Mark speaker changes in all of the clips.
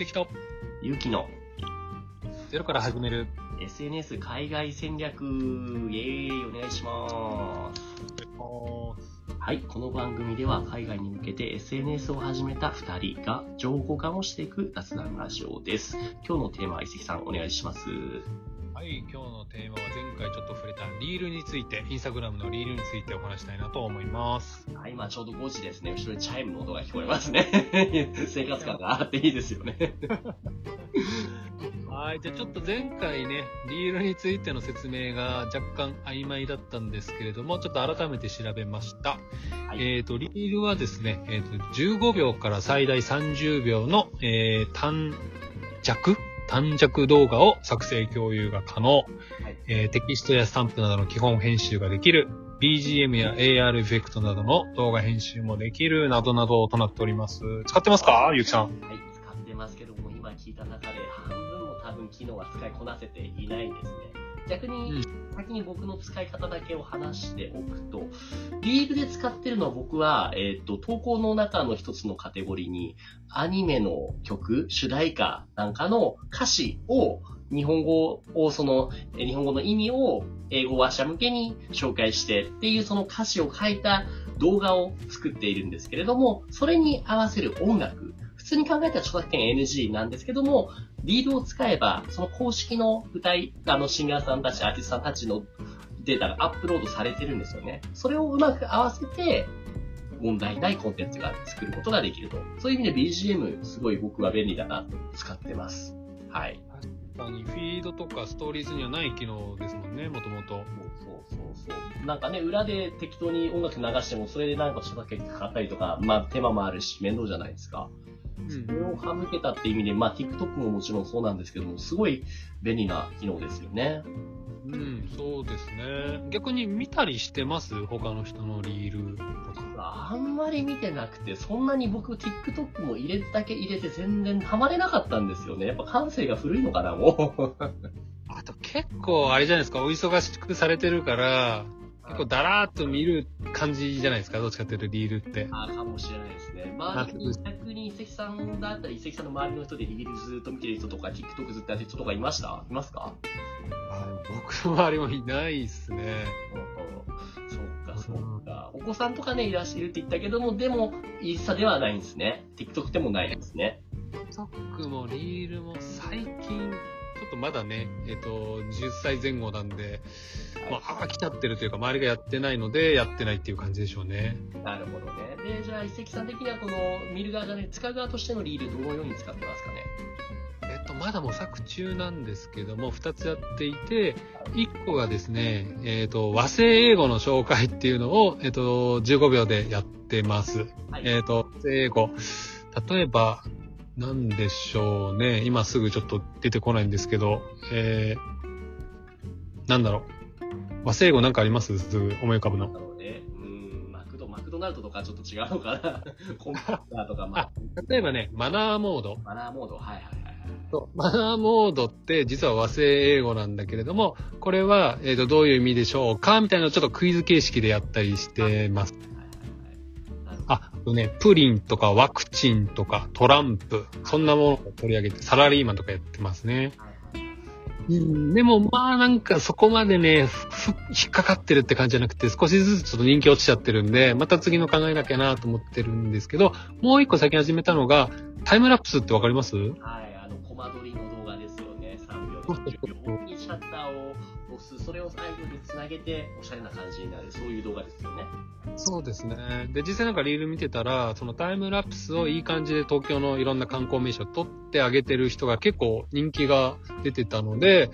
Speaker 1: 関と。
Speaker 2: ゆうきの。
Speaker 1: ゼロから始める。
Speaker 2: SNS 海外戦略、イェーイ、お願いします。はい、この番組では海外に向けて SNS を始めた2人が情報化をしていく雑談ラジオです。今日のテーマは伊関さんお願いします。
Speaker 1: はい今日のテーマは前回ちょっと触れたリールについてインスタグラムのリールについてお話したいなと思います
Speaker 2: はい、今ちょうど5時ですね。後ろにチャイムの音が聞こえますね。生活感があっていいですよね。
Speaker 1: はいじゃあちょっと前回ねリールについての説明が若干曖昧だったんですけれどもちょっと改めて調べました、
Speaker 2: はい
Speaker 1: えっ、とリールはですね、えー、と15秒から最大30秒の、えー短尺短尺動画を作成共有が可能、
Speaker 2: はい
Speaker 1: えーテキストやスタンプなどの基本編集ができる、BGM や AR エフェクトなどの動画編集もできる、などなどとなっております。使ってますかゆうきさん？
Speaker 2: はい、使ってますけども、今聞いた中で半分も多分機能は使いこなせていないですね。逆に、
Speaker 1: うん。
Speaker 2: 先に僕の使い方だけを話しておくと、リールで使ってるのは僕は、えっ、と、投稿の中の一つのカテゴリーに、アニメの曲、主題歌なんかの歌詞を、日本語を、その、え日本語の意味を英語話者向けに紹介してっていうその歌詞を書いた動画を作っているんですけれども、それに合わせる音楽、普通に考えたら著作権 NG なんですけども、リードを使えば、その公式の歌い、あの、シンガーさんたち、アーティストさんたちのデータがアップロードされてるんですよね。それをうまく合わせて、問題ないコンテンツが作ることができると。そういう意味で BGM、すごい僕は便利だなと使ってます。はい。
Speaker 1: 確かにフィードとかストーリーズにはない機能ですもんね、もともと。
Speaker 2: そうそうそうそう。なんかね、裏で適当に音楽流しても、それでなんか著作権かかったりとか、まあ手間もあるし、面倒じゃないですか。
Speaker 1: うん
Speaker 2: それを省けたって意味で、まあ TikTok ももちろんそうなんですけども、すごい便利な機能ですよね。
Speaker 1: うん、そうですね。逆に見たりしてます？他の人のリールとか。
Speaker 2: あんまり見てなくて、そんなに僕 TikTok も入れるだけ入れて全然ハマれなかったんですよね。やっぱ感性が古いのかな、もう。
Speaker 1: 結構あれじゃないですか、お忙しくされてるから、結構だらーっと見る感じじゃないですか、どっちかっていうとリールって。
Speaker 2: あかもしれないですね。周りに、逆に遺跡さんだったり、遺跡さんの周りの人でリールずっと見てる人とか、TikTok ずっとやってる人とかいました？いますか？
Speaker 1: 僕の周りもいないっすね。
Speaker 2: そうか、そうか。お子さんとかね、いらっしゃるって言ったけども、でも、インスタではないんですね。TikTok でもないんですね。
Speaker 1: TikTok もリールも最近、ちょっとまだね、えっ、と、10歳前後なんで、まあ、飽きちゃってるというか、周りがやってないので、やってないっていう感じでしょうね。
Speaker 2: なるほどね。で、じゃあ、遺跡さん的にはこの、見る側じゃね、使う側としてのリール、どのように使ってますかね？
Speaker 1: えっと、まだ模索中なんですけども、2つやっていて、1個がですね、えっと、和製英語の紹介っていうのを、えっと、15秒でやってます。
Speaker 2: はい。
Speaker 1: えっと、和製英語。例えば、なんでしょうね。今すぐちょっと出てこないんですけど、えー、なんだろう。和製英語なんかあります？すぐ思い浮かぶの。
Speaker 2: マクド、マクドナルドとかちょっと違うのかな コンピューターとか、まあ、
Speaker 1: 例えばね、マナーモード。
Speaker 2: マナーモード、はいはいはいはい。
Speaker 1: そうマナーモードって実は和製英語なんだけれども、これは、えっ、と、どういう意味でしょうか？みたいなのをちょっとクイズ形式でやったりしてます。ね、プリンとかワクチンとかトランプ、そんなものを取り上げて、サラリーマンとかやってますね。うん、でもまあなんかそこまでね、引っかかってるって感じじゃなくて、少しずつちょっと人気落ちちゃってるんで、また次の考えなきゃなと思ってるんですけど、もう一個最近始めたのが、タイムラプスってわかります？
Speaker 2: はい、あの、コマ撮りの。3秒、40秒にシャッターを押す、それを最後につなげて、おしゃれな感じになる、そういう動画ですよね。
Speaker 1: そうですね。で、実際なんかリール見てたら、そのタイムラプスをいい感じで東京のいろんな観光名所を撮ってあげてる人が結構人気が出てたので、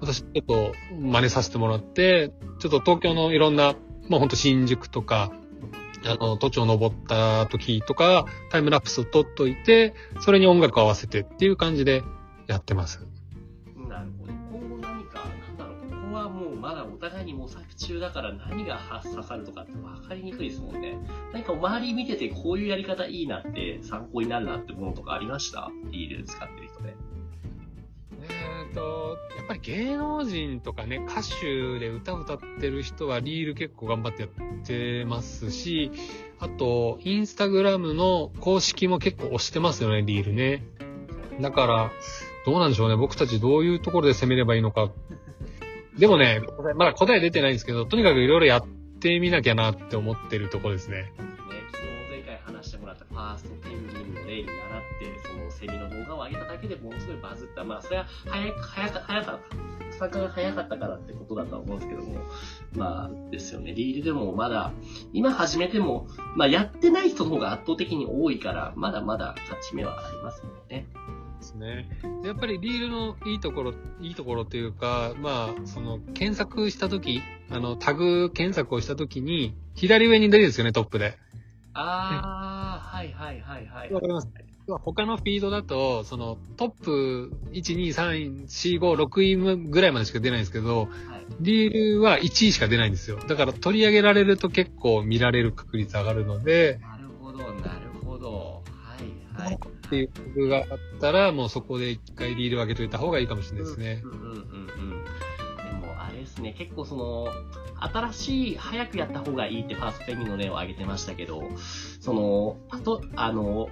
Speaker 1: 私ちょっと真似させてもらって、ちょっと東京のいろんな、まあほんと新宿とか、あの、都庁登った時とか、タイムラプスを撮っといて、それに音楽を合わせてっていう感じでやってます。
Speaker 2: まだお互いに模索中だから何が刺さるとかって分かりにくいですもんね。何か周り見ててこういうやり方いいなって参考になるなってものとかありました？リール使ってる人で。
Speaker 1: えーと、やっぱり芸能人とかね、歌手で歌歌ってる人はリール結構頑張ってやってますし、あと、インスタグラムの公式も結構押してますよね、リールね。だから、どうなんでしょうね。僕たちどういうところで攻めればいいのか。でもね、まだ答え出てないんですけど、とにかくいろいろやってみなきゃなって思ってるとこですね。
Speaker 2: ね、昨日前回話してもらったファーストペンギンの例に習って、そのセミの動画を上げただけでものすごいバズった。まあ、それは早く、早か早かった。参加が早かったからってことだと思うんですけども、まあ、ですよね。リールでもまだ、今始めても、まあ、やってない人の方が圧倒的に多いから、まだまだ勝ち目はありますもんね。
Speaker 1: ですね。でやっぱりリールのいいところ、いいところというか、まあ、その、検索したとき、あの、タグ検索をしたときに、左上に出るんですよね、トップで。
Speaker 2: あー、はいはいはいはい。
Speaker 1: わかります他のフィードだと、その、トップ1、2、3、4、5、6位ぐらいまでしか出ないんですけど、
Speaker 2: はい
Speaker 1: リールは1位しか出ないんですよ。だから取り上げられると結構見られる確率上がるので、
Speaker 2: なるほど。
Speaker 1: っていう曲があったら、もうそこで一回リールを上げといた方がいいかもしれないですね
Speaker 2: う。んうんうんうん。でもあれですね、結構その、新しい、早くやった方がいいってファーストフェミの例を挙げてましたけど、その、あと、あの、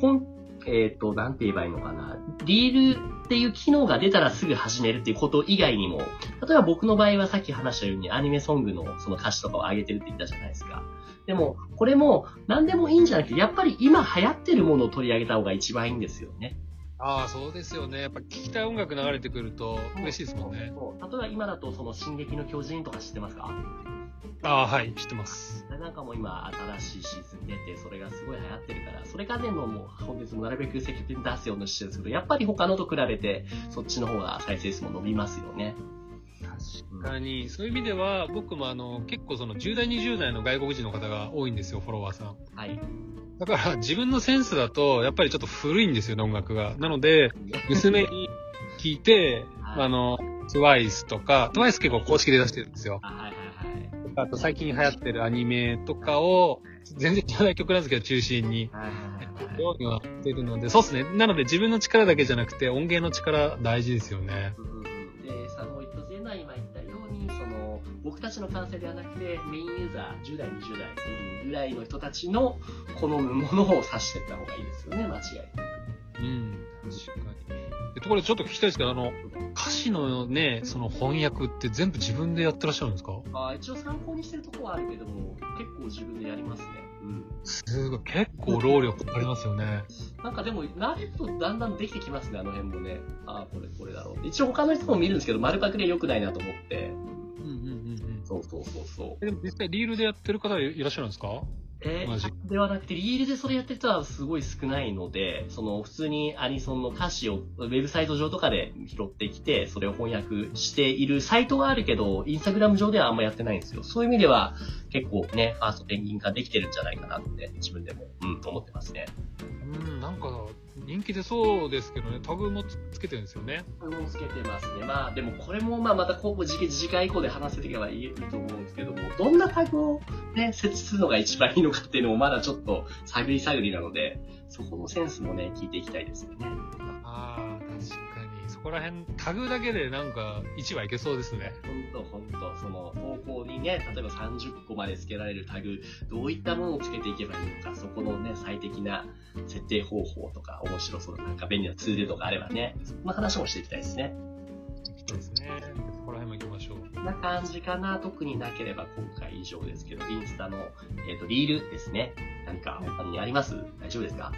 Speaker 2: 本、えっ、と、なんて言えばいいのかな。リールっていう機能が出たらすぐ始めるっていうこと以外にも、例えば僕の場合はさっき話したようにアニメソングのその歌詞とかを上げてるって言ったじゃないですか。でも、これも何でもいいんじゃなくて、やっぱり今流行ってるものを取り上げた方が一番いいんですよね。
Speaker 1: ああ、そうですよね。やっぱ聞きたい音楽流れてくると嬉しいですもんね。
Speaker 2: そう例えば今だと、その、進撃の巨人とか知ってますか？
Speaker 1: ああ、はい、知ってます。
Speaker 2: なんかもう今、新しいシーズン出て、それがすごい流行ってるから、それ関連のもう、本日もなるべく積極的に出すようにしてるんですけど、やっぱり他のと比べて、そっちの方が再生数も伸びますよね。
Speaker 1: 確かに、そういう意味では、僕もあの、結構その10代、20代の外国人の方が多いんですよ、フォロワーさん。
Speaker 2: はい。
Speaker 1: だから、自分のセンスだと、やっぱりちょっと古いんですよね、音楽が。なので、娘に聞いて、
Speaker 2: はい
Speaker 1: あの、TWICE とか、TWICE 結構公式で出してるんですよ。
Speaker 2: はい。
Speaker 1: あと最近流行ってるアニメとかを、全然知らない曲なんですけど、中心に。ようにはしてるので、そうですね。なので自分の力だけじゃなくて、音源の力大事ですよね。
Speaker 2: で、佐野一つは今言ったように、その、僕たちの感性ではなくて、メインユーザー、10代、20代ぐらいの人たちの好むものを指していった方がいいですよね、間違いなく。
Speaker 1: うん、確かに。でところでちょっと聞きたいですけど、あの、歌詞のね、その翻訳って全部自分でやってらっしゃるんですか？
Speaker 2: まあ、一応参考にしてるとこはあるけども、結構自分でやりますね。うん。
Speaker 1: すごい、結構労力ありますよね。
Speaker 2: なんかでも、慣れるとだんだんできてきますね、あの辺もね。ああ、これ、これだろう。一応他の人も見るんですけど、丸パクリは良くないなと思って。
Speaker 1: うんうんうんうん。
Speaker 2: そうそうそうそう。
Speaker 1: えでも実際リールでやってる方いらっしゃるんですか？
Speaker 2: えー、ではなくて、リールでそれやってる人はすごい少ないので、その普通にアニソンの歌詞をウェブサイト上とかで拾ってきて、それを翻訳しているサイトがあるけど、インスタグラム上ではあんまやってないんですよ。そういう意味では結構ね、ファーストペンギン化できてるんじゃないかなって自分でも、うん、思ってますね。
Speaker 1: うん、なんか人気出そうですけどね、タグもつつけてるんですよね。
Speaker 2: これもつけてますね。まあでもこれもまあまた今後次次回以降で話せていけばいいと思うんですけども、どんなタグをね、設置するのが一番いいのかっていうのもまだちょっと探り探りなので、そこのセンスもね、聞いていきたいですよね。
Speaker 1: ああ、確かに。そこら辺、タグだけでなんか1はいけそうですね。
Speaker 2: ほんとほんと、その投稿にね、例えば30個まで付けられるタグ、どういったものを付けていけばいいのか、そこのね、最適な設定方法とか、面白そうななんか便利なツールとかあればね、そんな話もしていきたいですね。
Speaker 1: そうですね。
Speaker 2: んな感じかな。特になければ今回以上ですけど、インスタの、えっ、と、リールですね。何か他にあります？大丈夫ですか？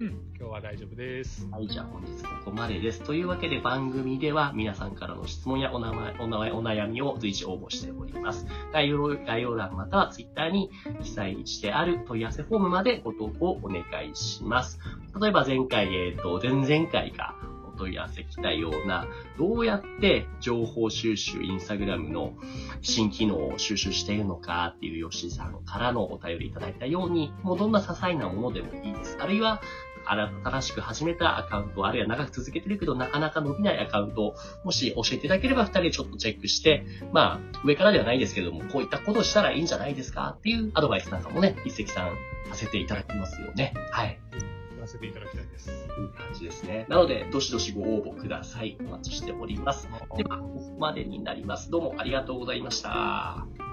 Speaker 1: うん、今日は大丈夫です。
Speaker 2: はい、じゃあ本日ここまでです。というわけで番組では皆さんからの質問やお名前、お名前、お悩みを随時応募しております。概要概要欄または Twitter に記載してある問い合わせフォームまでご投稿お願いします。例えば前回、えっ、と、前々回が問い合わせ来たような、どうやって情報収集、インスタグラムの新機能を収集しているのかっていう吉井さんからのお便りいただいたように、もうどんな些細なものでもいいです。あるいは、新しく始めたアカウント、あるいは長く続けてるけどなかなか伸びないアカウント、もし教えていただければ二人でちょっとチェックして、まあ、上からではないですけども、こういったことをしたらいいんじゃないですかっていうアドバイスなんかもね、一石さんさせていただきますよね。はい。
Speaker 1: やらせていただきたいです。
Speaker 2: という感じですね。なので、どしどしご応募ください。お待ちしております。では、ここまでになります。どうもありがとうございました。